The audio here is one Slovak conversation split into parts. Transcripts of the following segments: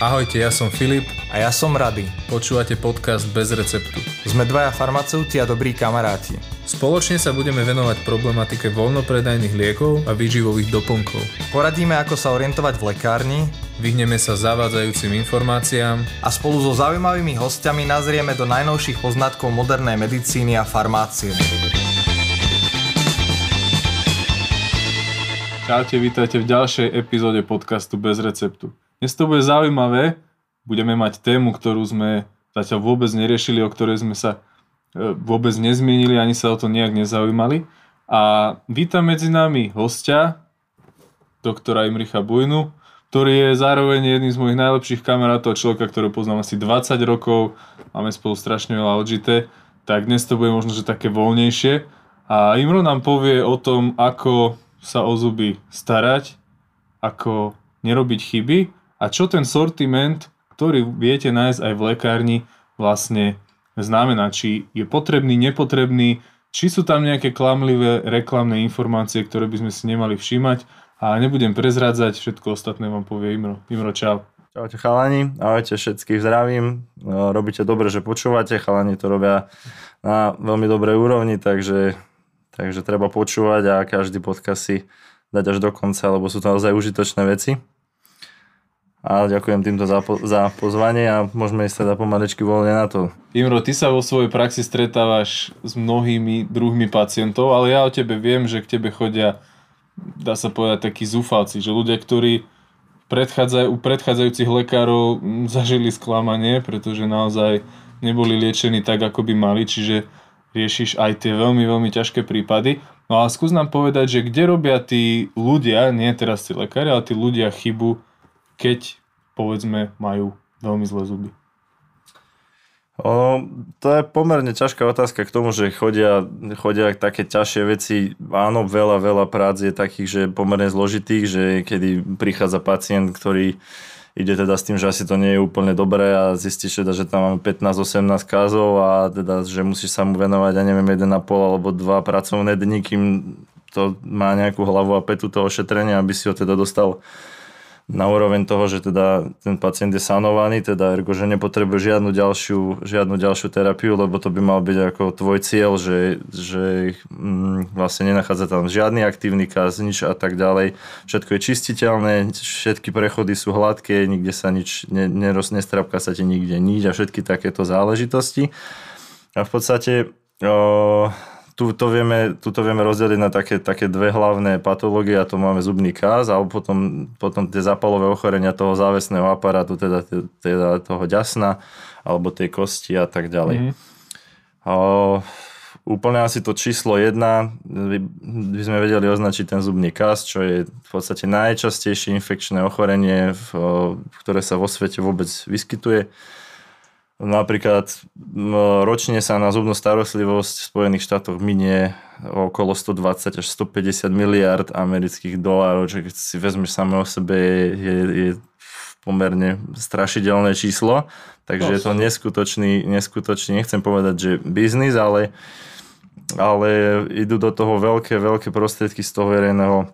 Ahojte, ja som Filip. A ja som Rady. Počúvate podcast Bez receptu. Sme dvaja farmaceuti a dobrí kamaráti. Spoločne sa budeme venovať problematike voľnopredajných liekov a výživových doplnkov. Poradíme, ako sa orientovať v lekárni, Vyhneme sa zavádzajúcim informáciám a spolu so zaujímavými hostiami nazrieme do najnovších poznatkov modernej medicíny a farmácie. Čaute, vítajte v ďalšej epizóde podcastu Bez receptu. Dnes to bude zaujímavé. Budeme mať tému, ktorú sme zatiaľ vôbec neriešili, o ktorej sme sa e, vôbec nezmienili, ani sa o to nejak nezaujímali. A vítam medzi nami hostia, doktora Imricha Bujnu, ktorý je zároveň jedným z mojich najlepších kamarátov, človeka, ktorého poznám asi 20 rokov, máme spolu strašne veľa odžité, tak dnes to bude možno, že také voľnejšie. A Imro nám povie o tom, ako sa o zuby starať, ako nerobiť chyby a čo ten sortiment, ktorý viete nájsť aj v lekárni, vlastne znamená, či je potrebný, nepotrebný, či sú tam nejaké klamlivé reklamné informácie, ktoré by sme si nemali všímať a nebudem prezrádzať, všetko ostatné vám povie Imro. Imro, čau. Čaute chalani, ahojte všetkých zdravím, no, robíte dobre, že počúvate, chalani to robia na veľmi dobrej úrovni, takže, takže treba počúvať a každý podcast si dať až do konca, lebo sú to naozaj užitočné veci. A ďakujem týmto za, po, za pozvanie a môžeme ísť teda pomalečky voľne na to. Imro, ty sa vo svojej praxi stretávaš s mnohými druhmi pacientov, ale ja o tebe viem, že k tebe chodia, dá sa povedať, takí zúfalci, že ľudia, ktorí predchádzaj, u predchádzajúcich lekárov zažili sklamanie, pretože naozaj neboli liečení tak, ako by mali, čiže riešiš aj tie veľmi, veľmi ťažké prípady. No a skús nám povedať, že kde robia tí ľudia, nie teraz tí lekári, ale tí ľudia chybu, keď povedzme majú veľmi zlé zuby? O, to je pomerne ťažká otázka k tomu, že chodia, chodia také ťažšie veci. Áno, veľa, veľa prác je takých, že pomerne zložitých, že kedy prichádza pacient, ktorý ide teda s tým, že asi to nie je úplne dobré a zistíš teda, že tam máme 15-18 kázov a teda, že musíš sa mu venovať, ja neviem, 1,5 alebo 2 pracovné dní, kým to má nejakú hlavu a petu toho ošetrenia, aby si ho teda dostal na úroveň toho, že teda ten pacient je sanovaný, teda ergo, že nepotrebuje žiadnu ďalšiu, žiadnu ďalšiu terapiu, lebo to by mal byť ako tvoj cieľ, že, že mm, vlastne nenachádza tam žiadny aktívny kaz, nič a tak ďalej. Všetko je čistiteľné, všetky prechody sú hladké, nikde sa nič, ne, neroz, nestrapka sa ti nikde nič a všetky takéto záležitosti. A v podstate o, tu to vieme, tu to vieme rozdeliť na také, také dve hlavné patológie a to máme zubný káz a potom, potom tie zapalové ochorenia toho závesného aparátu, teda, teda toho ďasna alebo tej kosti a tak ďalej. Mm-hmm. O, úplne asi to číslo jedna by sme vedeli označiť ten zubný káz, čo je v podstate najčastejšie infekčné ochorenie, v, ktoré sa vo svete vôbec vyskytuje. Napríklad ročne sa na zubnú starostlivosť v Spojených štátoch minie okolo 120 až 150 miliard amerických dolárov, čo keď si vezmeš samé o sebe je, je, pomerne strašidelné číslo, takže to je to neskutočný, neskutočný, nechcem povedať, že biznis, ale, ale idú do toho veľké, veľké prostriedky z toho verejného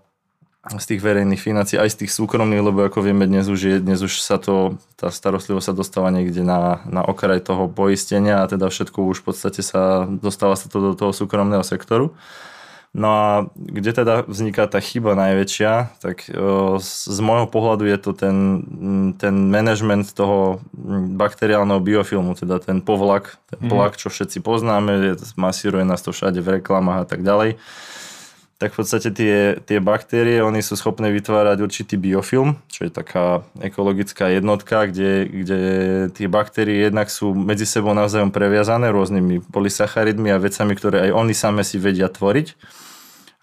z tých verejných financií, aj z tých súkromných, lebo ako vieme, dnes už, je, dnes už sa to, tá starostlivosť sa dostáva niekde na, na okraj toho poistenia a teda všetko už v podstate sa dostáva sa to do toho súkromného sektoru. No a kde teda vzniká tá chyba najväčšia, tak z môjho pohľadu je to ten, ten management toho bakteriálneho biofilmu, teda ten povlak, ten mm. čo všetci poznáme, masíruje nás to všade v reklamách a tak ďalej tak v podstate tie, tie baktérie, oni sú schopné vytvárať určitý biofilm, čo je taká ekologická jednotka, kde, kde tie baktérie jednak sú medzi sebou navzájom previazané rôznymi polysacharidmi a vecami, ktoré aj oni same si vedia tvoriť.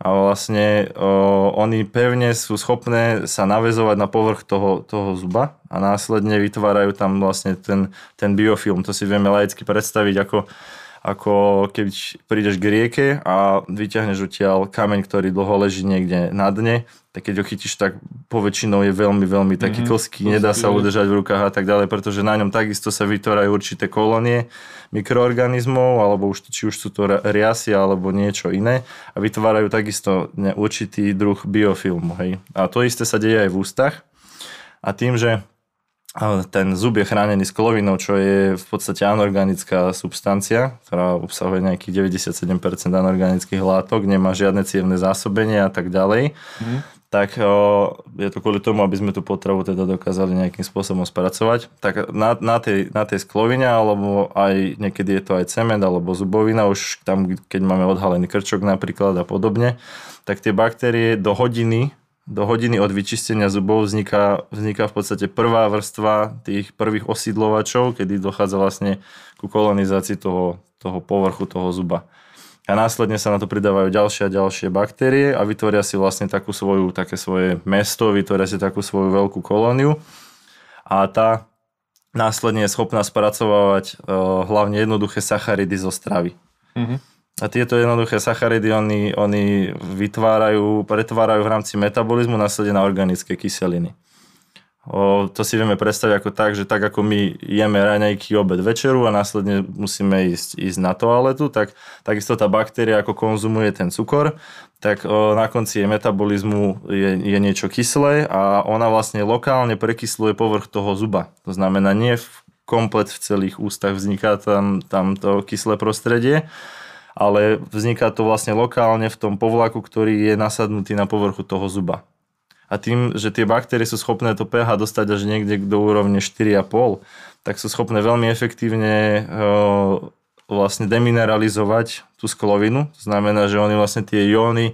A vlastne o, oni pevne sú schopné sa navezovať na povrch toho, toho zuba a následne vytvárajú tam vlastne ten, ten biofilm. To si vieme laicky predstaviť ako ako keď prídeš k rieke a vyťahneš odtiaľ kameň, ktorý dlho leží niekde na dne, tak keď ho chytíš, tak poväčšinou je veľmi, veľmi taký mm-hmm. klský, nedá sa udržať v rukách a tak ďalej, pretože na ňom takisto sa vytvárajú určité kolónie mikroorganizmov, alebo už, či už sú to riasy alebo niečo iné a vytvárajú takisto určitý druh biofilmu. Hej. A to isté sa deje aj v ústach a tým, že ten zub je chránený sklovinou, čo je v podstate anorganická substancia, ktorá obsahuje nejakých 97% anorganických látok, nemá žiadne cievne zásobenie a tak ďalej. Mm. Tak o, je to kvôli tomu, aby sme tú potravu teda dokázali nejakým spôsobom spracovať. Tak na, na, tej, na tej sklovine, alebo aj niekedy je to aj cement, alebo zubovina, už tam, keď máme odhalený krčok napríklad a podobne, tak tie baktérie do hodiny do hodiny od vyčistenia zubov vzniká, vzniká v podstate prvá vrstva tých prvých osídlovačov, kedy dochádza vlastne ku kolonizácii toho, toho povrchu toho zuba. A následne sa na to pridávajú ďalšie a ďalšie baktérie a vytvoria si vlastne takú svoju, také svoje mesto, vytvoria si takú svoju veľkú kolóniu a tá následne je schopná spracovávať uh, hlavne jednoduché sacharidy zo stravy. Mm-hmm. A tieto jednoduché sacharidy oni, oni vytvárajú, pretvárajú v rámci metabolizmu následne na organické kyseliny. O, to si vieme predstaviť ako tak, že tak ako my jeme raňajky, obed, večeru a následne musíme ísť, ísť na toaletu, tak takisto tá baktéria ako konzumuje ten cukor, tak o, na konci jej metabolizmu je, je niečo kyslé a ona vlastne lokálne prekysluje povrch toho zuba. To znamená, nie v, komplet v celých ústach vzniká tam, tam to kyslé prostredie, ale vzniká to vlastne lokálne v tom povlaku, ktorý je nasadnutý na povrchu toho zuba. A tým, že tie baktérie sú schopné to pH dostať až niekde do úrovne 4,5, tak sú schopné veľmi efektívne e, vlastne demineralizovať tú sklovinu. To znamená, že oni vlastne tie jóny e,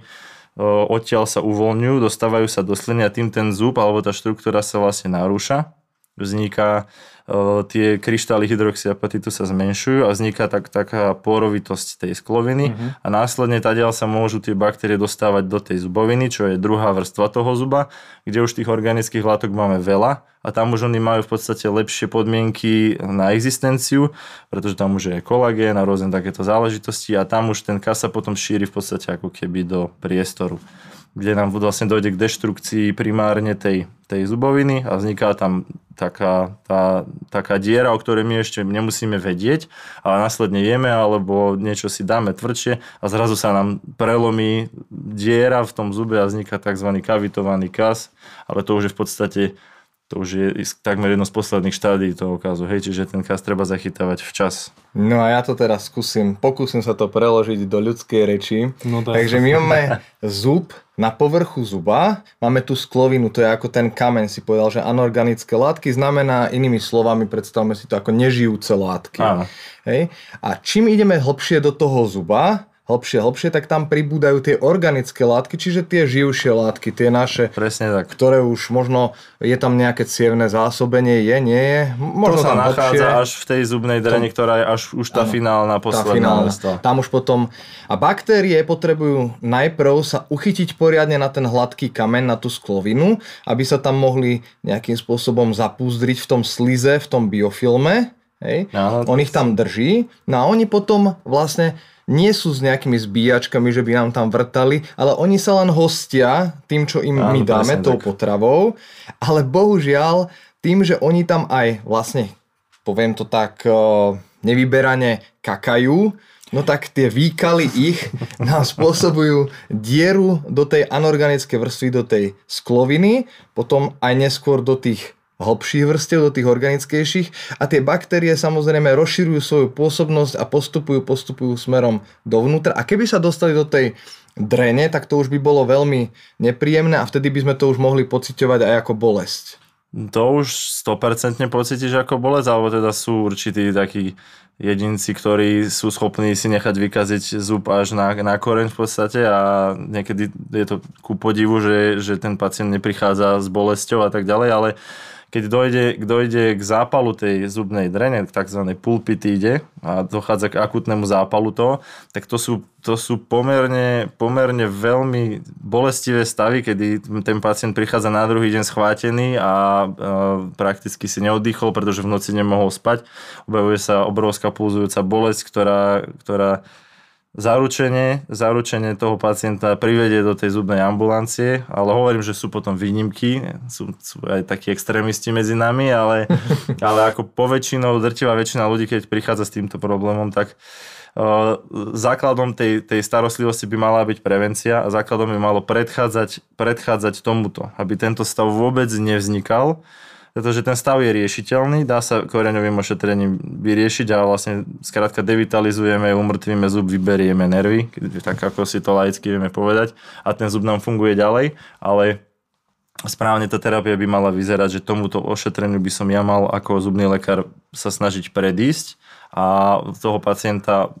odtiaľ sa uvoľňujú, dostávajú sa do sliny a tým ten zub alebo tá štruktúra sa vlastne narúša. Vzniká tie kryštály hydroxyapatitu sa zmenšujú a vzniká tak, taká porovitosť tej skloviny uh-huh. a následne tadiaľ sa môžu tie baktérie dostávať do tej zuboviny, čo je druhá vrstva toho zuba, kde už tých organických látok máme veľa a tam už oni majú v podstate lepšie podmienky na existenciu, pretože tam už je kolagén a rôzne takéto záležitosti a tam už ten kasa potom šíri v podstate ako keby do priestoru kde nám vlastne dojde k deštrukcii primárne tej, tej zuboviny a vzniká tam taká, tá, taká diera, o ktorej my ešte nemusíme vedieť, ale následne jeme alebo niečo si dáme tvrdšie a zrazu sa nám prelomí diera v tom zube a vzniká tzv. kavitovaný kas, ale to už je v podstate to už je takmer jedno z posledných štádí toho okázu, hej, čiže ten kas treba zachytávať včas. No a ja to teraz skúsim, pokúsim sa to preložiť do ľudskej reči. No, Takže my máme zub na povrchu zuba, máme tu sklovinu, to je ako ten kameň, si povedal, že anorganické látky znamená inými slovami, predstavme si to ako nežijúce látky. Áno. Hej? A čím ideme hlbšie do toho zuba, hlbšie, hlbšie, tak tam pribúdajú tie organické látky, čiže tie živšie látky, tie naše, Presne tak. ktoré už možno je tam nejaké cievne zásobenie, je, nie je. Možno to sa nachádza hlbšie. až v tej zubnej dreni, ktorá je až už tá ano, finálna posledná tá Tam už potom, a baktérie potrebujú najprv sa uchytiť poriadne na ten hladký kamen, na tú sklovinu, aby sa tam mohli nejakým spôsobom zapúzdriť v tom slize, v tom biofilme, Hej? Áno, on ich tam drží, no a oni potom vlastne nie sú s nejakými zbíjačkami, že by nám tam vrtali, ale oni sa len hostia tým, čo im Áno, my dáme, tou tak. potravou, ale bohužiaľ tým, že oni tam aj vlastne, poviem to tak nevyberane, kakajú, no tak tie výkaly ich nám spôsobujú dieru do tej anorganickej vrstvy, do tej skloviny, potom aj neskôr do tých hlbších vrstiev, do tých organickejších a tie baktérie samozrejme rozširujú svoju pôsobnosť a postupujú, postupujú smerom dovnútra a keby sa dostali do tej drene, tak to už by bolo veľmi nepríjemné a vtedy by sme to už mohli pociťovať aj ako bolesť. To už 100% pocítiš ako bolesť, alebo teda sú určití takí jedinci, ktorí sú schopní si nechať vykaziť zub až na, na koreň v podstate a niekedy je to ku podivu, že, že ten pacient neprichádza s bolesťou a tak ďalej, ale keď dojde, dojde k zápalu tej zubnej drene, k tzv. pulpitíde a dochádza k akutnému zápalu toho, tak to sú, to sú pomerne, pomerne veľmi bolestivé stavy, kedy ten pacient prichádza na druhý deň schvátený a, a prakticky si neoddychol, pretože v noci nemohol spať. Objavuje sa obrovská pulzujúca bolesť, ktorá, ktorá zaručenie, zaručenie toho pacienta privedie do tej zubnej ambulancie, ale hovorím, že sú potom výnimky, sú, sú aj takí extrémisti medzi nami, ale, ale ako poväčšinou, drtivá väčšina ľudí, keď prichádza s týmto problémom, tak uh, základom tej, tej starostlivosti by mala byť prevencia a základom by malo predchádzať, predchádzať tomuto, aby tento stav vôbec nevznikal pretože ten stav je riešiteľný, dá sa koreňovým ošetrením vyriešiť a vlastne skrátka devitalizujeme, umrtvíme zub, vyberieme nervy, tak ako si to laicky vieme povedať a ten zub nám funguje ďalej, ale správne tá terapia by mala vyzerať, že tomuto ošetreniu by som ja mal ako zubný lekár sa snažiť predísť a toho pacienta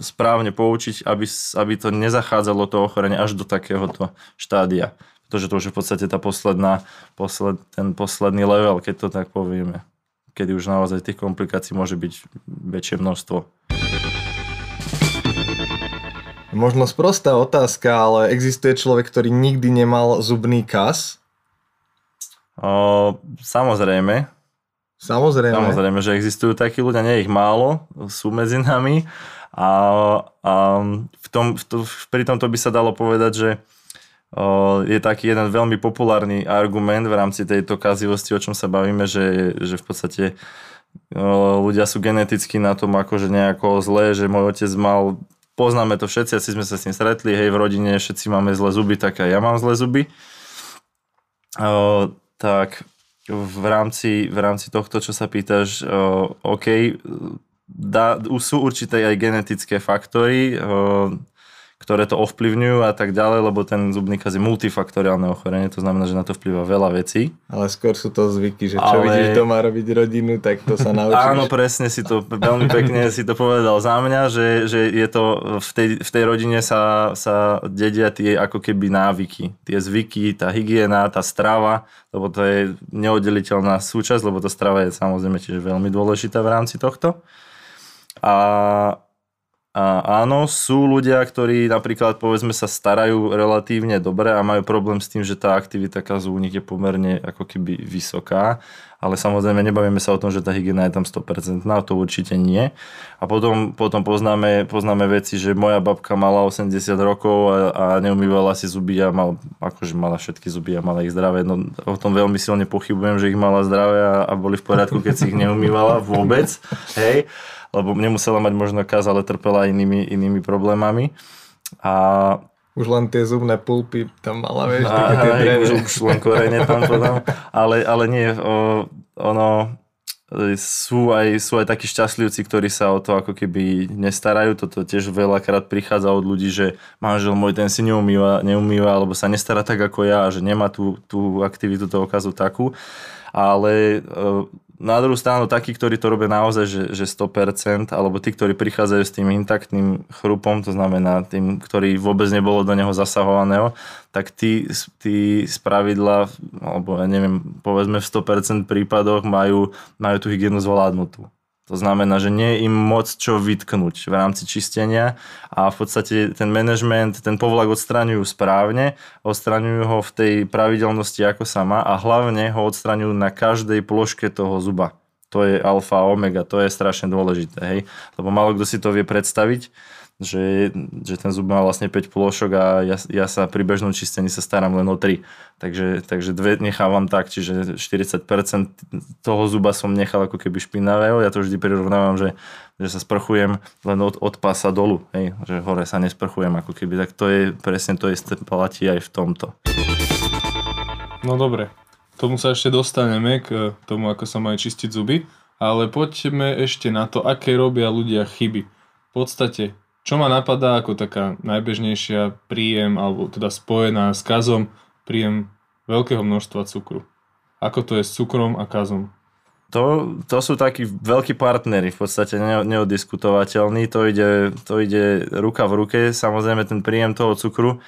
správne poučiť, aby, aby to nezachádzalo to ochorenie až do takéhoto štádia. Pretože to už je v podstate tá posledná, posled, ten posledný level, keď to tak povieme. Kedy už naozaj tých komplikácií môže byť väčšie množstvo. Možno sprostá otázka, ale existuje človek, ktorý nikdy nemal zubný kas? O, samozrejme. Samozrejme. Samozrejme, že existujú takí ľudia, nie ich málo, sú medzi nami. A, a v tom, v to, pri tomto by sa dalo povedať, že je taký jeden veľmi populárny argument v rámci tejto kazivosti, o čom sa bavíme, že, že v podstate o, ľudia sú geneticky na tom akože nejako zlé, že môj otec mal poznáme to všetci, asi sme sa s ním stretli, hej, v rodine všetci máme zlé zuby, tak aj ja mám zlé zuby. O, tak v rámci, v rámci tohto, čo sa pýtaš, uh, OK, dá, sú určité aj genetické faktory, ktoré to ovplyvňujú a tak ďalej, lebo ten zubný kaz je multifaktoriálne ochorenie, to znamená, že na to vplyvá veľa vecí. Ale skôr sú to zvyky, že čo Ale... vidíš doma robiť rodinu, tak to sa naučíš. Áno, presne si to, veľmi pekne si to povedal za mňa, že, že je to, v tej, v tej rodine sa, sa dedia tie ako keby návyky, tie zvyky, tá hygiena, tá strava, lebo to je neoddeliteľná súčasť, lebo tá strava je samozrejme tiež veľmi dôležitá v rámci tohto. A a áno, sú ľudia, ktorí napríklad povedzme sa starajú relatívne dobre a majú problém s tým, že tá aktivita nich je pomerne ako keby vysoká, ale samozrejme nebavíme sa o tom, že tá hygiena je tam 100%, no to určite nie. A potom, potom poznáme, poznáme veci, že moja babka mala 80 rokov a, a neumývala si zuby a mal, akože mala všetky zuby a mala ich zdravé. No, o tom veľmi silne pochybujem, že ich mala zdravé a, a boli v poriadku, keď si ich neumývala vôbec. Hej lebo nemusela mať možno kaz, ale trpela inými, inými problémami. A už len tie zubné pulpy tam mala, vieš, a, také tie už, už len korene tam potom. Ale, ale nie, o, ono, sú aj, sú aj takí šťastlivci, ktorí sa o to ako keby nestarajú. Toto tiež veľakrát prichádza od ľudí, že manžel môj ten si neumýva, neumýva alebo sa nestará tak ako ja, že nemá tú, tú aktivitu toho okazu takú. Ale na druhú stranu takí, ktorí to robia naozaj, že, že 100%, alebo tí, ktorí prichádzajú s tým intaktným chrupom, to znamená tým, ktorý vôbec nebolo do neho zasahovaného, tak tí, tí z pravidla, alebo ja neviem, povedzme v 100% prípadoch majú, majú tú hygienu zvládnutú. To znamená, že nie je im moc čo vytknúť v rámci čistenia a v podstate ten management, ten povlak odstraňujú správne, odstraňujú ho v tej pravidelnosti ako sa má a hlavne ho odstraňujú na každej ploške toho zuba. To je alfa a omega, to je strašne dôležité, hej? Lebo málo kto si to vie predstaviť, že, že ten zub má vlastne 5 plošok a ja, ja sa pri bežnom čistení sa starám len o 3. Takže, takže dve nechávam tak, čiže 40% toho zuba som nechal ako keby špinavého. Ja to vždy prirovnávam, že, že sa sprchujem len od, od pása dolu, hej, že hore sa nesprchujem ako keby. Tak to je presne to isté platí aj v tomto. No dobre, tomu sa ešte dostaneme k tomu, ako sa majú čistiť zuby, ale poďme ešte na to, aké robia ľudia chyby. V podstate čo ma napadá ako taká najbežnejšia príjem, alebo teda spojená s kazom, príjem veľkého množstva cukru. Ako to je s cukrom a kazom? To, to sú takí veľkí partnery, v podstate neodiskutovateľní. To ide, to ide ruka v ruke. Samozrejme ten príjem toho cukru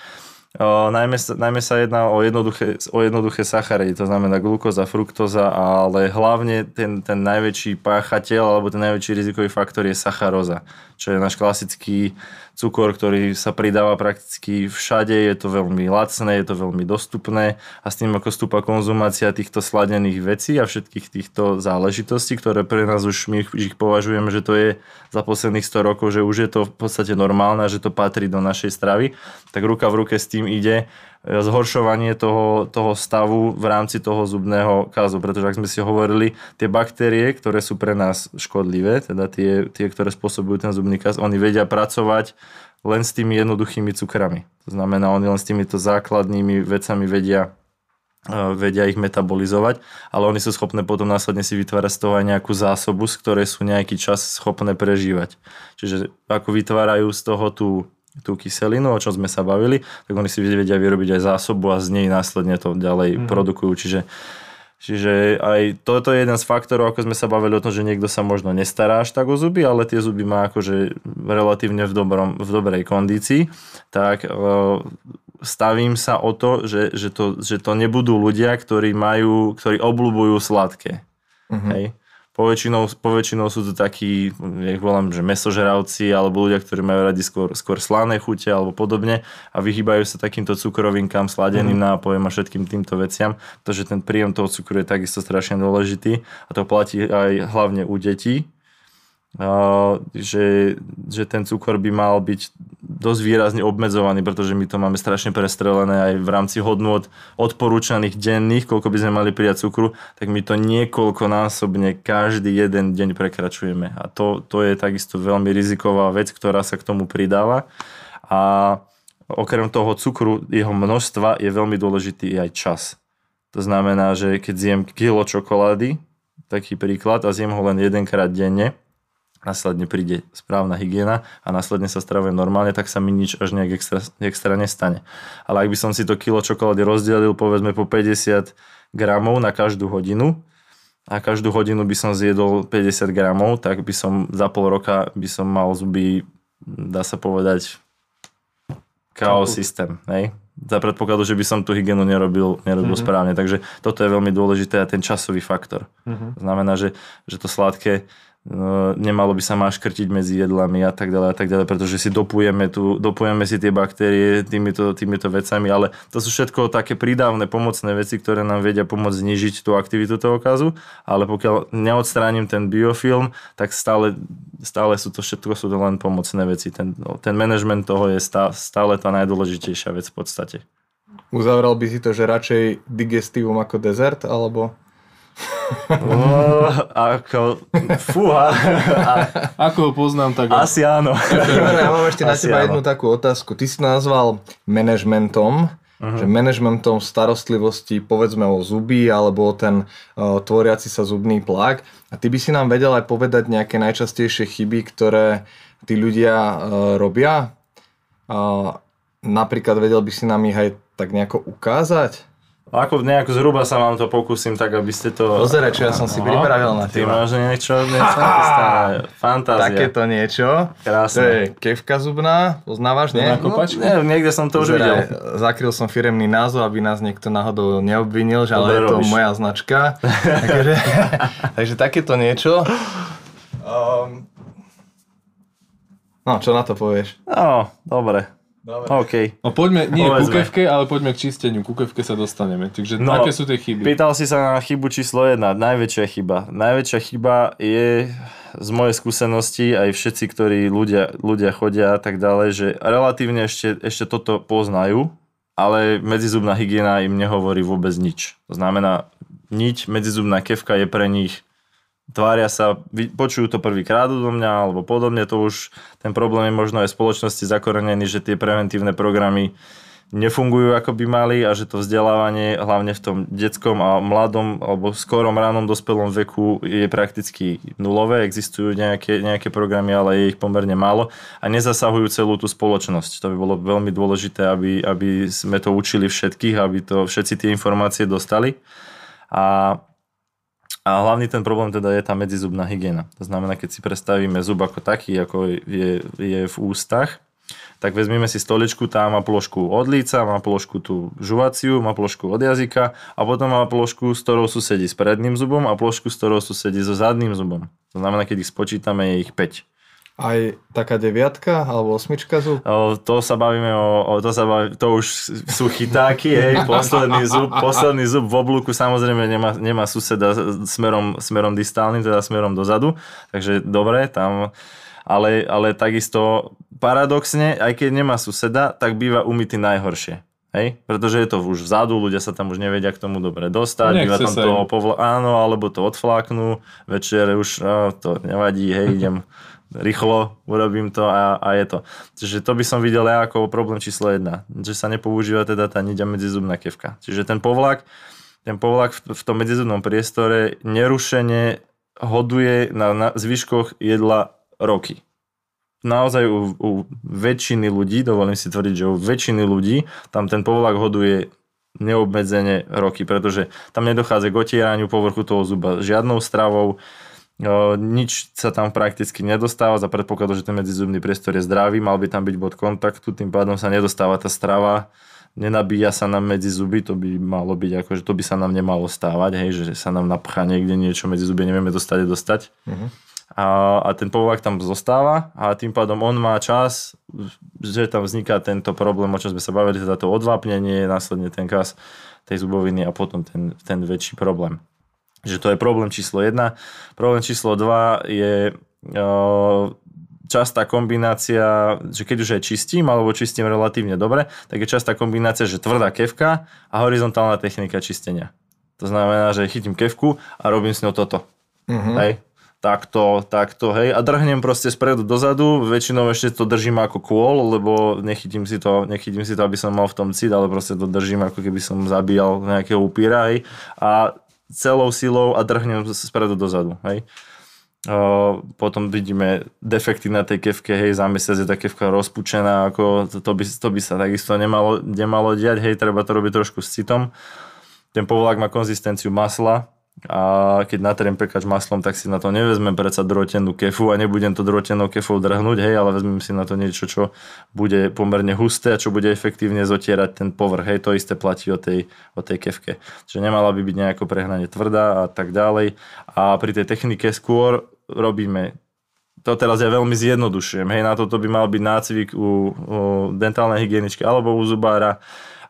O, najmä, najmä sa jedná o jednoduché, o jednoduché sacharidy, to znamená glukóza, fruktóza, ale hlavne ten, ten najväčší páchateľ alebo ten najväčší rizikový faktor je sacharóza, čo je náš klasický cukor, ktorý sa pridáva prakticky všade, je to veľmi lacné, je to veľmi dostupné a s tým ako stúpa konzumácia týchto sladených vecí a všetkých týchto záležitostí, ktoré pre nás už my ich považujeme, že to je za posledných 100 rokov, že už je to v podstate normálne, že to patrí do našej stravy, tak ruka v ruke s tým ide zhoršovanie toho, toho stavu v rámci toho zubného kazu, pretože ak sme si hovorili, tie baktérie, ktoré sú pre nás škodlivé, teda tie, tie ktoré spôsobujú ten zubný kaz, oni vedia pracovať len s tými jednoduchými cukrami. To znamená, oni len s týmito základnými vecami vedia vedia ich metabolizovať, ale oni sú schopné potom následne si vytvárať z toho aj nejakú zásobu, z ktorej sú nejaký čas schopné prežívať. Čiže ako vytvárajú z toho tú, tú kyselinu, o čom sme sa bavili, tak oni si vedia vyrobiť aj zásobu a z nej následne to ďalej mm-hmm. produkujú. Čiže Čiže aj toto je jeden z faktorov, ako sme sa bavili o tom, že niekto sa možno nestará až tak o zuby, ale tie zuby má akože relatívne v, dobrom, v dobrej kondícii, tak stavím sa o to, že, že, to, že to nebudú ľudia, ktorí majú, ktorí obľúbujú sladké. Uh-huh. Hej. Poväčšinou, poväčšinou sú to takí, ja ich volám, že mesožeravci alebo ľudia, ktorí majú radi skôr, skôr slané chute alebo podobne a vyhýbajú sa takýmto cukrovinkám, sladeným mm. nápojom a všetkým týmto veciam, pretože ten príjem toho cukru je takisto strašne dôležitý a to platí aj hlavne u detí, že, že ten cukor by mal byť dosť výrazne obmedzovaný, pretože my to máme strašne prestrelené aj v rámci hodnôt odporúčaných denných, koľko by sme mali prijať cukru, tak my to niekoľkonásobne každý jeden deň prekračujeme. A to, to je takisto veľmi riziková vec, ktorá sa k tomu pridáva. A okrem toho cukru, jeho množstva je veľmi dôležitý aj čas. To znamená, že keď zjem kilo čokolády, taký príklad, a zjem ho len jedenkrát denne, následne príde správna hygiena a následne sa stravujem normálne, tak sa mi nič až nejak extra, extra nestane. Ale ak by som si to kilo čokolády rozdelil povedzme po 50 gramov na každú hodinu a každú hodinu by som zjedol 50 gramov, tak by som za pol roka by som mal zuby, dá sa povedať, chaos systém. Hej? Za predpokladu, že by som tú hygienu nerobil, nerobil mm-hmm. správne. Takže toto je veľmi dôležité a ten časový faktor. Mm-hmm. Znamená, že, že to sladké nemalo by sa maškrtiť medzi jedlami a tak ďalej a tak ďalej, pretože si dopujeme, tu, dopujeme si tie baktérie týmito, týmito vecami, ale to sú všetko také prídavné pomocné veci, ktoré nám vedia pomôcť znižiť tú aktivitu toho okazu, ale pokiaľ neodstránim ten biofilm, tak stále, stále sú to všetko sú to len pomocné veci. Ten, no, ten management toho je stále, tá najdôležitejšia vec v podstate. Uzavral by si to, že radšej digestívum ako dezert, alebo? Ako, fúha. Ako ho poznám, tak... Asi áno. Ja mám ešte na teba jednu takú otázku. Ty si nazval manažmentom, uh-huh. že manažmentom starostlivosti povedzme o zuby alebo o ten uh, tvoriaci sa zubný plák. A ty by si nám vedel aj povedať nejaké najčastejšie chyby, ktoré tí ľudia uh, robia? Uh, napríklad vedel by si nám ich aj tak nejako ukázať? Ako nejak zhruba sa vám to pokúsim, tak aby ste to... Pozeraj, čo ja som si pripravil na teba. Ty máš niečo, niečo Fantázia. Takéto niečo. Krásne. To je kevka zubná, poznávaš, nie? No, nie, niekde som to už videl. Zakryl som firemný názov, aby nás niekto náhodou neobvinil, že ale je to moja značka. takže, takže takéto niečo. Um, no, čo na to povieš? No, dobre. Dobre. OK. No poďme, nie Povedzme. ku kevke, ale poďme k čisteniu. Ku kevke sa dostaneme. Takže no, aké sú tie chyby? Pýtal si sa na chybu číslo jedna. Najväčšia chyba. Najväčšia chyba je z mojej skúsenosti aj všetci, ktorí ľudia, ľudia chodia a tak ďalej, že relatívne ešte, ešte toto poznajú, ale medzizubná hygiena im nehovorí vôbec nič. To znamená, nič, medzizubná kevka je pre nich tvária sa, počujú to prvýkrát do mňa alebo podobne, to už ten problém je možno aj v spoločnosti zakorenený, že tie preventívne programy nefungujú ako by mali a že to vzdelávanie hlavne v tom detskom a mladom alebo skorom ránom dospelom veku je prakticky nulové. Existujú nejaké, nejaké programy, ale je ich pomerne málo a nezasahujú celú tú spoločnosť. To by bolo veľmi dôležité, aby, aby sme to učili všetkých, aby to všetci tie informácie dostali. A a hlavný ten problém teda je tá medzizubná hygiena. To znamená, keď si predstavíme zub ako taký, ako je, je v ústach, tak vezmeme si stoličku, tá má plošku od líca, má plošku tú žuvaciu, má plošku od jazyka a potom má plošku, s ktorou susedí s predným zubom a plošku, s ktorou susedí so zadným zubom. To znamená, keď ich spočítame, je ich 5. Aj taká deviatka alebo osmička zub? O, to sa bavíme o, o to, sa baví, to už sú chytáky, hej, posledný zub, posledný zub v oblúku samozrejme nemá, nemá suseda smerom, smerom distálnym, teda smerom dozadu, takže dobre, tam, ale, ale takisto paradoxne, aj keď nemá suseda, tak býva umytý najhoršie. Hej? Pretože je to už vzadu, ľudia sa tam už nevedia k tomu dobre dostať, býva tam toho povla- áno, alebo to odfláknú, večer už no, to nevadí, hej, idem rýchlo urobím to a, a je to. Čiže to by som videl ja ako problém číslo jedna, že sa nepoužíva teda tá nidia medzizubná kevka. Čiže ten povlak, ten povlak v, v tom medzizubnom priestore nerušene hoduje na, na zvyškoch jedla roky. Naozaj u, u väčšiny ľudí, dovolím si tvrdiť, že u väčšiny ľudí tam ten povlak hoduje neobmedzene roky, pretože tam nedochádza k otieraniu povrchu toho zuba žiadnou stravou, nič sa tam prakticky nedostáva za predpokladu, že ten medzizubný priestor je zdravý, mal by tam byť bod kontaktu, tým pádom sa nedostáva tá strava, nenabíja sa nám medzi zuby, to by malo byť ako, že to by sa nám nemalo stávať, hej, že sa nám napchá niekde niečo medzi zuby, nevieme dostať dostať. Uh-huh. A, a ten povlak tam zostáva a tým pádom on má čas, že tam vzniká tento problém, o čom sme sa bavili, teda to odvápnenie, následne ten kas tej zuboviny a potom ten, ten väčší problém. Že to je problém číslo 1. Problém číslo 2 je častá kombinácia, že keď už aj čistím, alebo čistím relatívne dobre, tak je častá kombinácia, že tvrdá kevka a horizontálna technika čistenia. To znamená, že chytím kevku a robím s ňou toto. Uh-huh. Hej? Takto, takto, hej. A drhnem proste spredu dozadu, väčšinou ešte to držím ako kôl, lebo nechytím si to, nechytím si to, aby som mal v tom cit, ale proste to držím ako keby som zabíjal nejakého upíra, hej. A celou silou a drhnem spredu dozadu. Hej. O, potom vidíme defekty na tej kevke, hej, za mesiac je tá kevka rozpučená, ako to, to, by, to by sa takisto nemalo, nemalo diať, hej, treba to robiť trošku s citom. Ten povlak má konzistenciu masla, a keď natriem pekač maslom, tak si na to nevezmem predsa drotenú kefu a nebudem to drotenou kefou drhnúť, hej, ale vezmem si na to niečo, čo bude pomerne husté a čo bude efektívne zotierať ten povrch, hej, to isté platí o tej, o tej kefke. Čiže nemala by byť nejako prehnane tvrdá a tak ďalej. A pri tej technike skôr robíme to teraz ja veľmi zjednodušujem. Hej, na toto by mal byť nácvik u, u dentálnej hygieničky alebo u zubára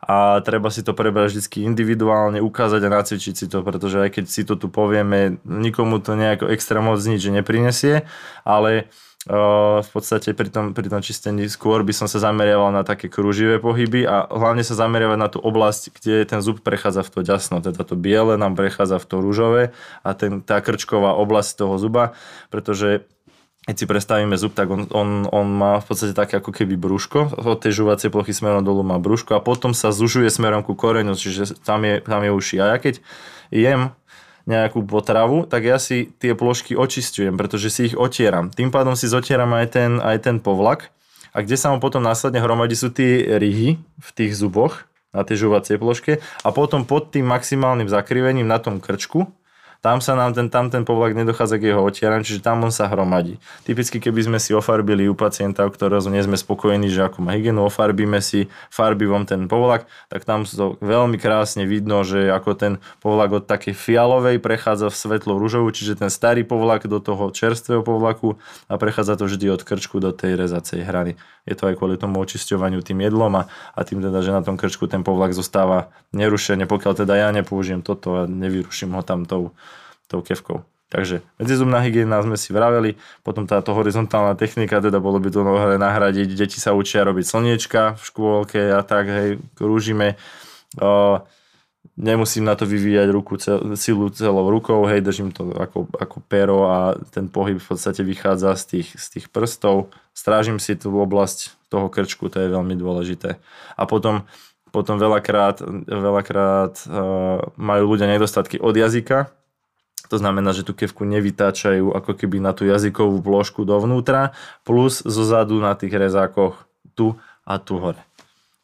a treba si to prebrať vždy individuálne, ukázať a nacvičiť si to, pretože aj keď si to tu povieme, nikomu to nejako extra moc nič neprinesie, ale Uh, v podstate pri tom, pri tom čistení skôr by som sa zameriaval na také kruživé pohyby a hlavne sa zameriavať na tú oblasť, kde ten zub prechádza v to ďasno, teda to biele nám prechádza v to rúžové a ten, tá krčková oblasť toho zuba, pretože keď si predstavíme zub, tak on, on, on má v podstate také ako keby brúško, od tej žuvacej plochy smerom dolu má brúško a potom sa zužuje smerom ku koreňu, čiže tam je, tam je uši. A ja keď jem nejakú potravu, tak ja si tie plošky očistujem, pretože si ich otieram. Tým pádom si zotieram aj ten, aj ten povlak a kde sa mu potom následne hromadí sú tie ryhy v tých zuboch na tej žuvacej ploške a potom pod tým maximálnym zakrivením na tom krčku tam sa nám ten, tam ten povlak nedochádza k jeho otieraniu, čiže tam on sa hromadí. Typicky, keby sme si ofarbili u pacienta, u ktorého nie sme spokojení, že ako má hygienu, ofarbíme si farbivom ten povlak, tak tam to veľmi krásne vidno, že ako ten povlak od takej fialovej prechádza v svetlo rúžovú, čiže ten starý povlak do toho čerstvého povlaku a prechádza to vždy od krčku do tej rezacej hrany. Je to aj kvôli tomu očisťovaniu tým jedlom a, a tým teda, že na tom krčku ten povlak zostáva nerušene, pokiaľ teda ja nepoužijem toto a nevyruším ho tam tou tou kevkou. Takže medzizubná hygiena sme si vraveli, potom táto horizontálna technika, teda bolo by to nohé nahradiť, deti sa učia robiť slniečka v škôlke a tak, hej, rúžime. Uh, nemusím na to vyvíjať ruku, cel, silu celou rukou, hej, držím to ako, ako pero a ten pohyb v podstate vychádza z tých, z tých prstov. Strážim si tú oblasť toho krčku, to je veľmi dôležité. A potom, potom veľakrát, veľakrát uh, majú ľudia nedostatky od jazyka, to znamená, že tú kevku nevytáčajú ako keby na tú jazykovú plošku dovnútra, plus zo zadu na tých rezákoch tu a tu hore.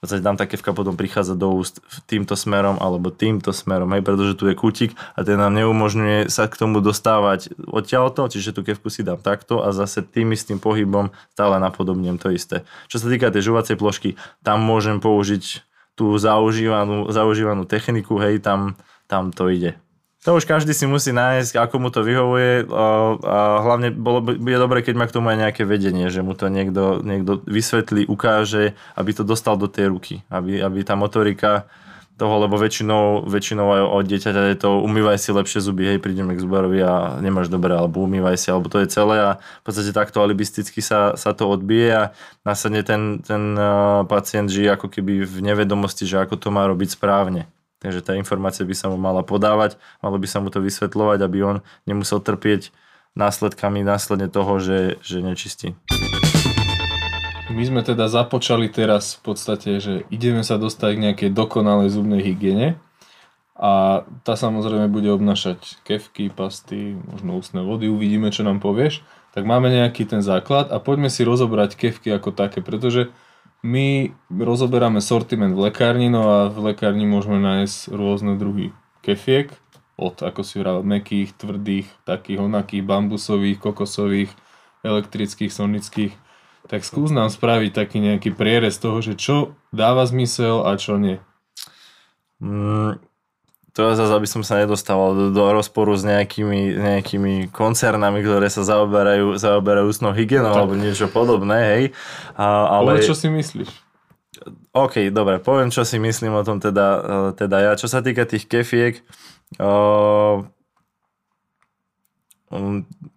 V podstate tam tá kevka potom prichádza do úst týmto smerom alebo týmto smerom, hej, pretože tu je kútik a ten nám neumožňuje sa k tomu dostávať odtiaľto, čiže tú kevku si dám takto a zase tým istým pohybom stále napodobnem to isté. Čo sa týka tej žuvacej plošky, tam môžem použiť tú zaužívanú, zaužívanú techniku, hej, tam, tam to ide. To už každý si musí nájsť, ako mu to vyhovuje a hlavne bolo, bude dobre, keď má k tomu aj nejaké vedenie, že mu to niekto, niekto vysvetlí, ukáže, aby to dostal do tej ruky, aby, aby tá motorika toho, lebo väčšinou, väčšinou aj od dieťaťa je to umývaj si lepšie zuby, hej, prídeme k zubarovi a nemáš dobre, alebo umývaj si, alebo to je celé a v podstate takto alibisticky sa, sa to odbije a následne ten, ten pacient žije ako keby v nevedomosti, že ako to má robiť správne. Takže tá informácia by sa mu mala podávať, malo by sa mu to vysvetľovať, aby on nemusel trpieť následkami následne toho, že, že nečistí. My sme teda započali teraz v podstate, že ideme sa dostať k nejakej dokonalej zubnej hygiene A tá samozrejme bude obnašať kevky, pasty, možno ústne vody, uvidíme, čo nám povieš. Tak máme nejaký ten základ a poďme si rozobrať kevky ako také, pretože my rozoberáme sortiment v lekárni, no a v lekárni môžeme nájsť rôzne druhy kefiek, od, ako si vravel, mekých, tvrdých, takých onakých, bambusových, kokosových, elektrických, sonických. Tak skús nám spraviť taký nejaký prierez toho, že čo dáva zmysel a čo nie. Mm, to zase, aby som sa nedostával do, do rozporu s nejakými, nejakými koncernami, ktoré sa zaoberajú, zaoberajú ústnou hygienou alebo niečo podobné, hej. A, ale... Povedz, čo si myslíš. OK, dobre, poviem, čo si myslím o tom teda, e, teda ja. Čo sa týka tých kefiek, uh,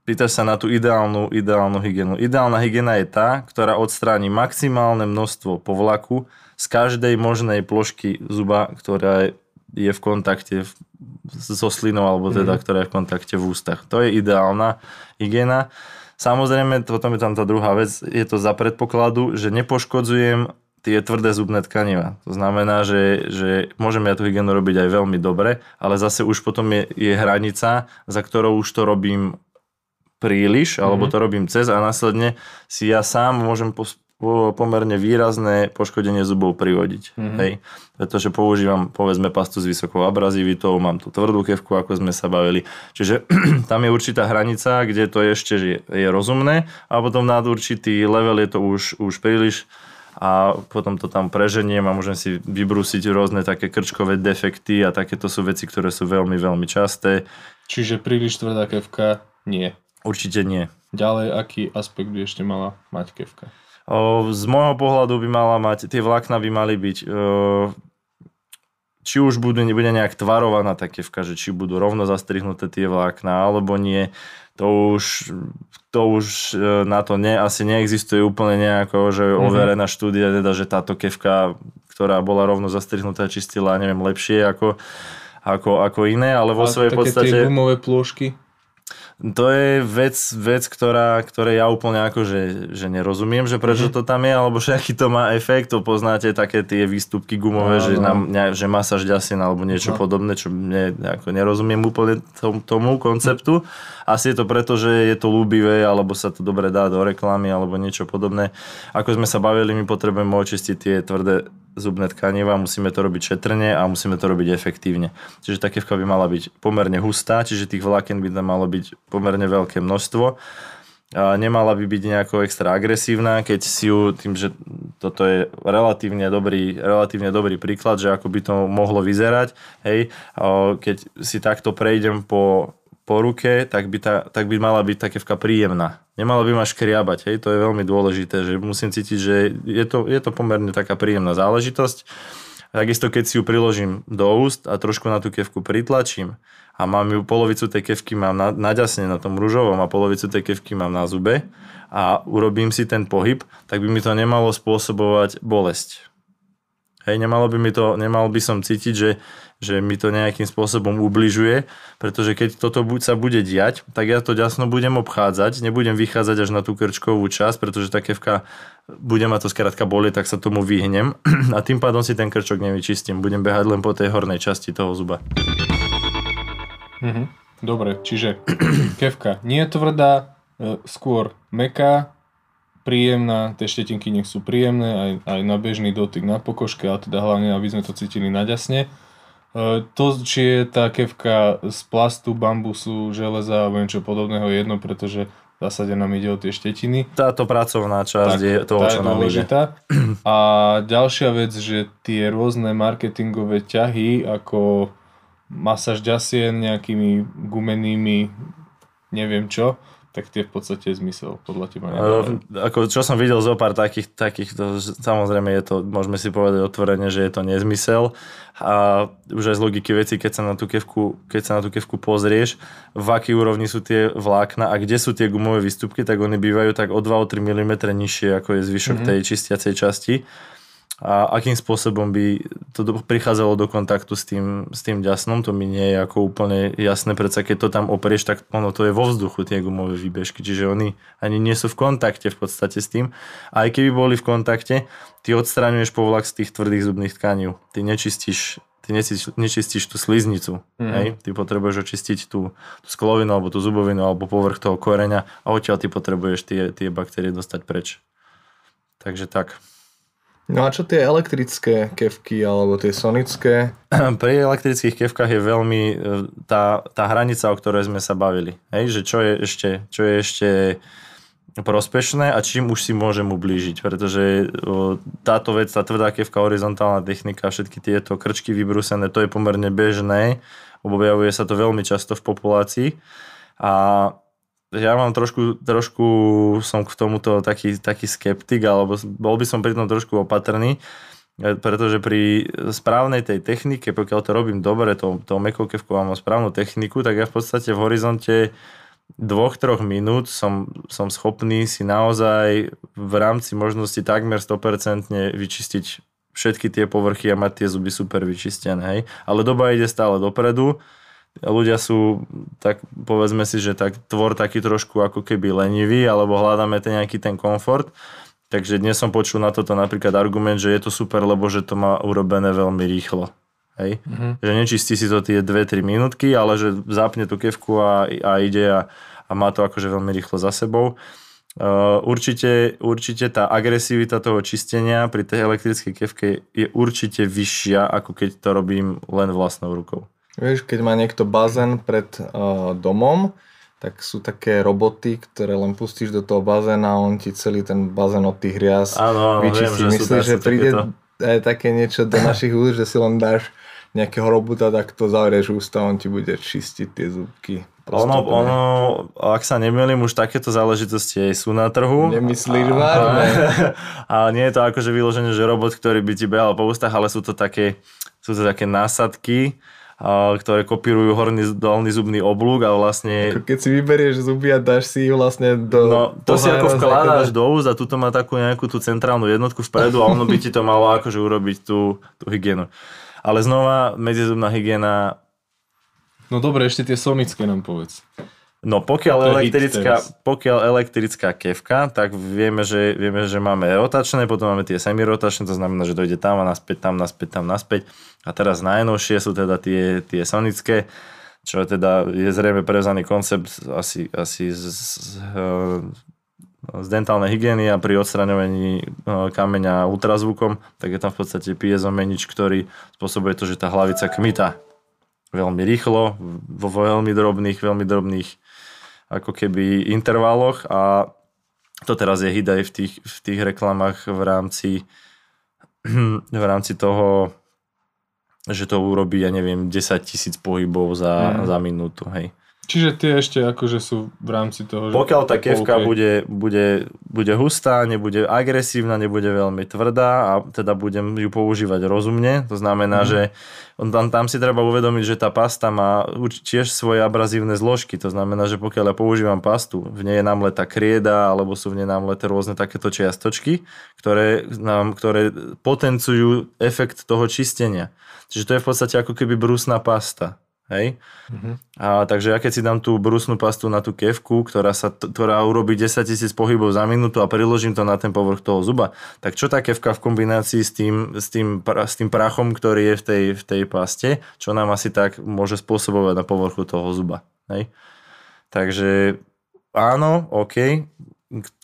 pýtaš sa na tú ideálnu, ideálnu hygienu. Ideálna hygiena je tá, ktorá odstráni maximálne množstvo povlaku z každej možnej plošky zuba, ktorá je je v kontakte so slinou, alebo teda, mm. ktorá je v kontakte v ústach. To je ideálna hygiena. Samozrejme, potom je tam tá druhá vec, je to za predpokladu, že nepoškodzujem tie tvrdé zubné tkaniva. To znamená, že, že môžeme ja tú hygienu robiť aj veľmi dobre, ale zase už potom je, je hranica, za ktorou už to robím príliš, alebo mhm. to robím cez a následne si ja sám môžem pomerne výrazné poškodenie zubov privodiť. Mm-hmm. Hej? Pretože používam povedzme pastu s vysokou abrazivitou, mám tu tvrdú kevku, ako sme sa bavili. Čiže tam je určitá hranica, kde to ešte je, je rozumné a potom na určitý level je to už, už príliš a potom to tam preženiem a môžem si vybrúsiť rôzne také krčkové defekty a takéto sú veci, ktoré sú veľmi, veľmi časté. Čiže príliš tvrdá kevka nie. Určite nie. Ďalej, aký aspekt by ešte mala mať kevka? Z môjho pohľadu by mala mať, tie vlákna by mali byť či už budú, nebude nejak tvarovaná takevka, že či budú rovno zastrihnuté tie vlákna, alebo nie, to už, to už e, na to ne, asi neexistuje úplne nejako, že mm-hmm. overená štúdia, teda, že táto kevka, ktorá bola rovno zastrihnutá, čistila, neviem, lepšie ako, ako, ako iné, ale vo svojej podstate... tie gumové plôžky? To je vec, vec ktorá, ktoré ja úplne ako, že, že nerozumiem, že prečo mm-hmm. to tam je, alebo že aký to má efekt, to poznáte také tie výstupky gumové, no, že, no. Nám, ne, že masáž ďasien alebo niečo no. podobné, čo mne, ako nerozumiem úplne tom, tomu konceptu. Asi je to preto, že je to ľúbivé, alebo sa to dobre dá do reklamy, alebo niečo podobné. Ako sme sa bavili, my potrebujeme očistiť tie tvrdé zubné tkaniva, musíme to robiť šetrne a musíme to robiť efektívne. Čiže tá kevka by mala byť pomerne hustá, čiže tých vláken by tam malo byť pomerne veľké množstvo. A nemala by byť nejako extra agresívna, keď si ju, tým, že toto je relatívne dobrý, relatívne dobrý príklad, že ako by to mohlo vyzerať, hej, keď si takto prejdem po po ruke, tak by, tá, tak by mala byť takevka príjemná. Nemala by ma škriabať, hej, to je veľmi dôležité, že musím cítiť, že je to, je to pomerne taká príjemná záležitosť. Takisto keď si ju priložím do úst a trošku na tú kevku pritlačím a mám ju, polovicu tej kevky mám na, naďasne na tom rúžovom a polovicu tej kevky mám na zube a urobím si ten pohyb, tak by mi to nemalo spôsobovať bolesť. Hej, nemalo by mi to, nemal by som cítiť, že že mi to nejakým spôsobom ubližuje, pretože keď toto sa bude diať, tak ja to ďasno budem obchádzať, nebudem vychádzať až na tú krčkovú časť, pretože tá kevka bude ma to skrátka bolieť, tak sa tomu vyhnem a tým pádom si ten krčok nevyčistím. Budem behať len po tej hornej časti toho zuba. Mhm. Dobre, čiže kevka nie je tvrdá, e, skôr meká, príjemná, tie štetinky nech sú príjemné, aj, aj na bežný dotyk na pokožke, ale teda hlavne, aby sme to cítili naďasne. E, to, či je tá kevka z plastu, bambusu, železa alebo niečo podobného jedno, pretože v zásade nám ide o tie štetiny. Táto pracovná časť tak, je toho, čo nám ide. A ďalšia vec, že tie rôzne marketingové ťahy, ako masáž ďasien nejakými gumenými, neviem čo, tak tie v podstate zmysel podľa teba nedávajú. Ako, čo som videl zo pár takých, takých to, samozrejme je to, môžeme si povedať otvorene, že je to nezmysel a už aj z logiky veci, keď sa na tú kevku, keď sa na tú kevku pozrieš, v aký úrovni sú tie vlákna a kde sú tie gumové výstupky, tak oni bývajú tak o 2-3 mm nižšie ako je zvyšok mm-hmm. tej čistiacej časti a akým spôsobom by to do, prichádzalo do kontaktu s tým, s tým ďasnom, to mi nie je ako úplne jasné, predsa keď to tam oprieš, tak ono to je vo vzduchu, tie gumové výbežky, čiže oni ani nie sú v kontakte v podstate s tým. A aj keby boli v kontakte, ty odstraňuješ povlak z tých tvrdých zubných tkaní, ty nečistíš ty nečistíš, tú sliznicu. Mhm. Hej? Ty potrebuješ očistiť tú, tú sklovinu alebo tú zubovinu alebo povrch toho koreňa a odtiaľ ty potrebuješ tie, tie baktérie dostať preč. Takže tak. No a čo tie elektrické kevky alebo tie sonické? Pri elektrických kevkách je veľmi e, tá, tá hranica, o ktorej sme sa bavili. Hej? Že čo je ešte, čo je ešte prospešné a čím už si môžem ublížiť, pretože o, táto vec, tá tvrdá kevka, horizontálna technika, všetky tieto krčky vybrúsené, to je pomerne bežné, objavuje sa to veľmi často v populácii a ja mám trošku, trošku som k tomuto taký, taký skeptik, alebo bol by som pri tom trošku opatrný, e, pretože pri správnej tej technike, pokiaľ to robím dobre, to, to mekovkevku mám správnu techniku, tak ja v podstate v horizonte dvoch, troch minút som, som schopný si naozaj v rámci možnosti takmer 100% vyčistiť všetky tie povrchy a mať tie zuby super vyčistené. Hej? Ale doba ide stále dopredu ľudia sú, tak povedzme si, že tak tvor taký trošku ako keby lenivý, alebo hľadáme ten nejaký ten komfort. Takže dnes som počul na toto napríklad argument, že je to super, lebo že to má urobené veľmi rýchlo. Hej? Mm-hmm. Že nečistí si to tie 2-3 minútky, ale že zapne tú kevku a, a ide a, a má to akože veľmi rýchlo za sebou. Uh, určite, určite tá agresivita toho čistenia pri tej elektrickej kevke je určite vyššia, ako keď to robím len vlastnou rukou. Vieš, keď má niekto bazén pred uh, domom, tak sú také roboty, ktoré len pustíš do toho bazéna a on ti celý ten bazén od tých hriaz áno, vyčistí. Viem, že Myslíš, že príde takéto... aj také niečo do našich úst, že si len dáš nejakého robota, tak to zavrieš ústa on ti bude čistiť tie zúbky. Ono, ono, ak sa nemýlim, už takéto záležitosti aj sú na trhu. Nemyslíš a, vážne? A nie je to akože vyložené, že robot, ktorý by ti behal po ústach, ale sú to také, sú to také násadky, ktoré kopírujú horný dolný zubný oblúk a vlastne... Ako keď si vyberieš zuby a dáš si ich vlastne do... No, to si ako vkladáš do úst a tuto má takú nejakú tú centrálnu jednotku vpredu a ono by ti to malo akože urobiť tú, tú hygienu. Ale znova, medzizubná hygiena... No dobre, ešte tie sonické nám povedz. No pokiaľ elektrická, pokiaľ elektrická kevka, tak vieme že, vieme, že máme rotačné, potom máme tie semirotačné, to znamená, že dojde tam a naspäť, tam, naspäť, tam, naspäť. A teraz najnovšie sú teda tie, tie sonické, čo teda je zrejme prevzaný koncept asi, asi z, z, z dentálnej hygieny a pri odstraňovaní kameňa ultrazvukom, tak je tam v podstate piezomenič, ktorý spôsobuje to, že tá hlavica kmita veľmi rýchlo, vo veľmi drobných, veľmi drobných ako keby intervaloch a to teraz je hit aj v tých, v tých reklamách v rámci v rámci toho že to urobí, ja neviem, 10 tisíc pohybov za, mm. za minútu, hej. Čiže tie ešte akože sú v rámci toho, že... Pokiaľ tá kevka bude, bude, bude hustá, nebude agresívna, nebude veľmi tvrdá a teda budem ju používať rozumne, to znamená, mm. že tam, tam si treba uvedomiť, že tá pasta má tiež svoje abrazívne zložky, to znamená, že pokiaľ ja používam pastu, v nej je námletá krieda, alebo sú v nej námleté rôzne takéto čiastočky, ktoré, nám, ktoré potencujú efekt toho čistenia. Čiže to je v podstate ako keby brusná pasta. Hej? Mm-hmm. A, takže ja keď si dám tú brusnú pastu na tú kevku, ktorá, sa, ktorá urobí 10 tisíc pohybov za minútu a priložím to na ten povrch toho zuba, tak čo tá kevka v kombinácii s tým, s tým, s tým prachom, ktorý je v tej, v tej paste, čo nám asi tak môže spôsobovať na povrchu toho zuba. Hej? Takže áno, OK,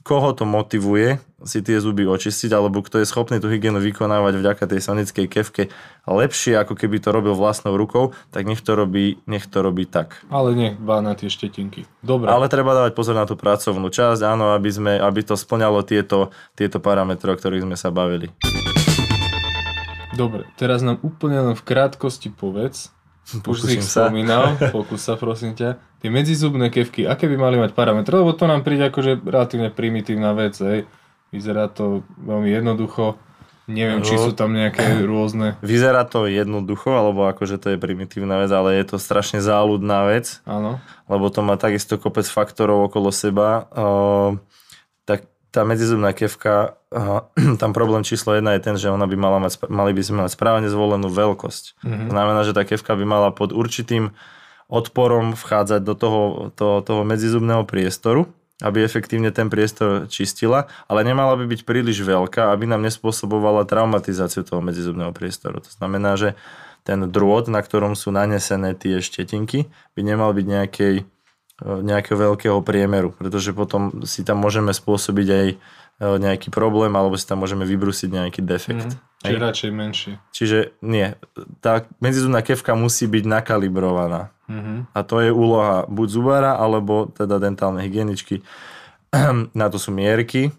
koho to motivuje si tie zuby očistiť, alebo kto je schopný tú hygienu vykonávať vďaka tej sonickej kevke lepšie, ako keby to robil vlastnou rukou, tak nech to robí, nech to robí tak. Ale nech dbá na tie štetinky. Dobre. Ale treba dávať pozor na tú pracovnú časť, áno, aby, sme, aby to splňalo tieto, tieto parametre, o ktorých sme sa bavili. Dobre, teraz nám úplne len v krátkosti povedz, už si ich spomínal, pokus sa prosím ťa, tie medzizubné kevky, aké by mali mať parametre, lebo to nám príde akože relatívne primitívna vec, hej. Vyzerá to veľmi jednoducho, neviem, no, či sú tam nejaké rôzne... Vyzerá to jednoducho, alebo akože to je primitívna vec, ale je to strašne záľudná vec, Áno. lebo to má takisto kopec faktorov okolo seba. Uh, tá medzizubná kevka, tam problém číslo jedna je ten, že ona by mala mať, mali by sme mať správne zvolenú veľkosť. Mm-hmm. Znamená, že tá kevka by mala pod určitým odporom vchádzať do toho, to, toho medzizubného priestoru, aby efektívne ten priestor čistila, ale nemala by byť príliš veľká, aby nám nespôsobovala traumatizáciu toho medzizubného priestoru. To znamená, že ten drôt, na ktorom sú nanesené tie štetinky, by nemal byť nejakej, nejakého veľkého priemeru, pretože potom si tam môžeme spôsobiť aj e, nejaký problém, alebo si tam môžeme vybrusiť nejaký defekt. Mm, čiže radšej menší. Čiže nie, tá medzizubná kevka musí byť nakalibrovaná. Mm-hmm. A to je úloha buď zubára, alebo teda dentálnej hygieničky. Na to sú mierky,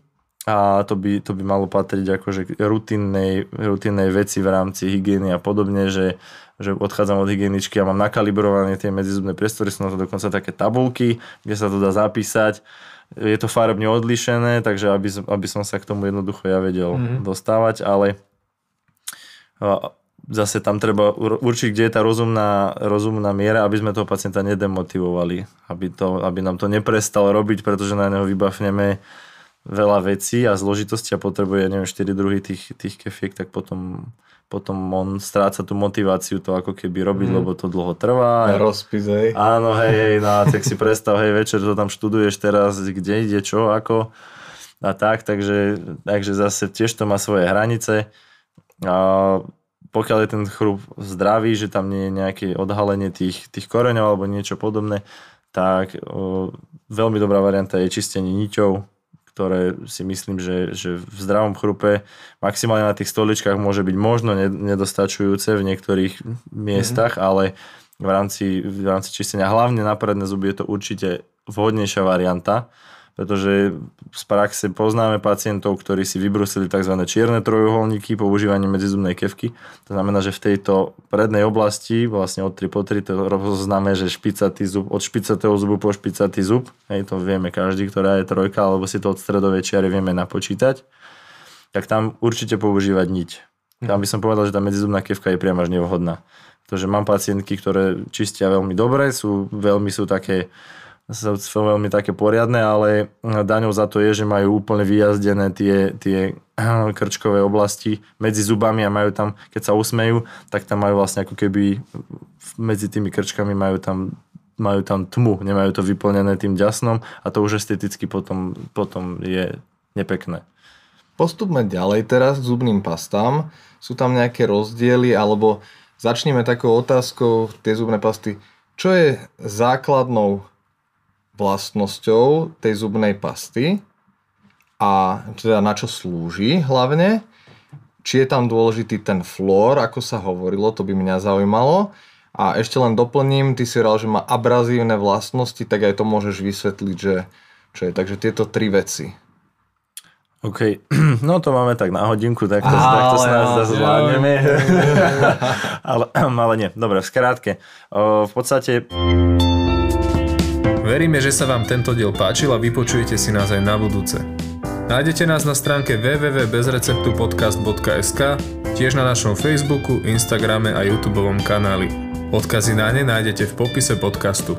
a to by, to by malo patriť akože rutinnej, rutinnej veci v rámci hygieny a podobne, že, že odchádzam od hygieničky a mám nakalibrované tie medzizubné priestory, sú na to dokonca také tabulky, kde sa to dá zapísať. Je to farebne odlišené, takže aby, aby som sa k tomu jednoducho ja vedel mm-hmm. dostávať, ale zase tam treba určiť, kde je tá rozumná, rozumná miera, aby sme toho pacienta nedemotivovali, aby, to, aby nám to neprestal robiť, pretože na neho vybafneme veľa vecí a zložitosti a potrebuje, neviem, 4 druhy tých, tých kefiek, tak potom, potom on stráca tú motiváciu to ako keby robiť, mm. lebo to dlho trvá. A rozpis, hej. Áno, hej, hej, no tak si predstav, hej, večer to tam študuješ teraz, kde ide, čo, ako a tak, takže, takže zase tiež to má svoje hranice. A pokiaľ je ten chrup zdravý, že tam nie je nejaké odhalenie tých, tých koreňov alebo niečo podobné, tak o, veľmi dobrá varianta je čistenie niťou, ktoré si myslím, že, že v zdravom chrupe maximálne na tých stoličkách môže byť možno nedostačujúce v niektorých miestach, mm-hmm. ale v rámci, v rámci čistenia hlavne na predné zuby je to určite vhodnejšia varianta pretože z praxe poznáme pacientov, ktorí si vybrusili tzv. čierne trojuholníky používaním medzizubnej kevky. To znamená, že v tejto prednej oblasti, vlastne od 3 po 3, to rozoznáme, že špicatý zub, od špicatého zubu po špicatý zub, hej, to vieme každý, ktorá je trojka, alebo si to od stredovej čiary vieme napočítať, tak tam určite používať niť. Tam by som povedal, že tá medzizubná kevka je priam až nevhodná. Pretože mám pacientky, ktoré čistia veľmi dobre, sú, veľmi sú také veľmi také poriadne, ale daňou za to je, že majú úplne vyjazdené tie, tie krčkové oblasti medzi zubami a majú tam, keď sa usmejú, tak tam majú vlastne ako keby medzi tými krčkami majú tam majú tam tmu, nemajú to vyplnené tým ďasnom a to už esteticky potom, potom je nepekné. Postupme ďalej teraz k zubným pastám. Sú tam nejaké rozdiely alebo začneme takou otázkou tie zubné pasty. Čo je základnou vlastnosťou tej zubnej pasty a teda na čo slúži hlavne. Či je tam dôležitý ten flór, ako sa hovorilo, to by mňa zaujímalo. A ešte len doplním, ty si hovoril, že má abrazívne vlastnosti, tak aj to môžeš vysvetliť, že čo je. Takže tieto tri veci. OK, no to máme tak na hodinku, tak to, tak to snáď zvládneme. ale, ale nie, dobre, v skrátke. V podstate Veríme, že sa vám tento diel páčil a vypočujete si nás aj na budúce. Nájdete nás na stránke www.bezreceptupodcast.sk, tiež na našom Facebooku, Instagrame a YouTube kanáli. Odkazy na ne nájdete v popise podcastu.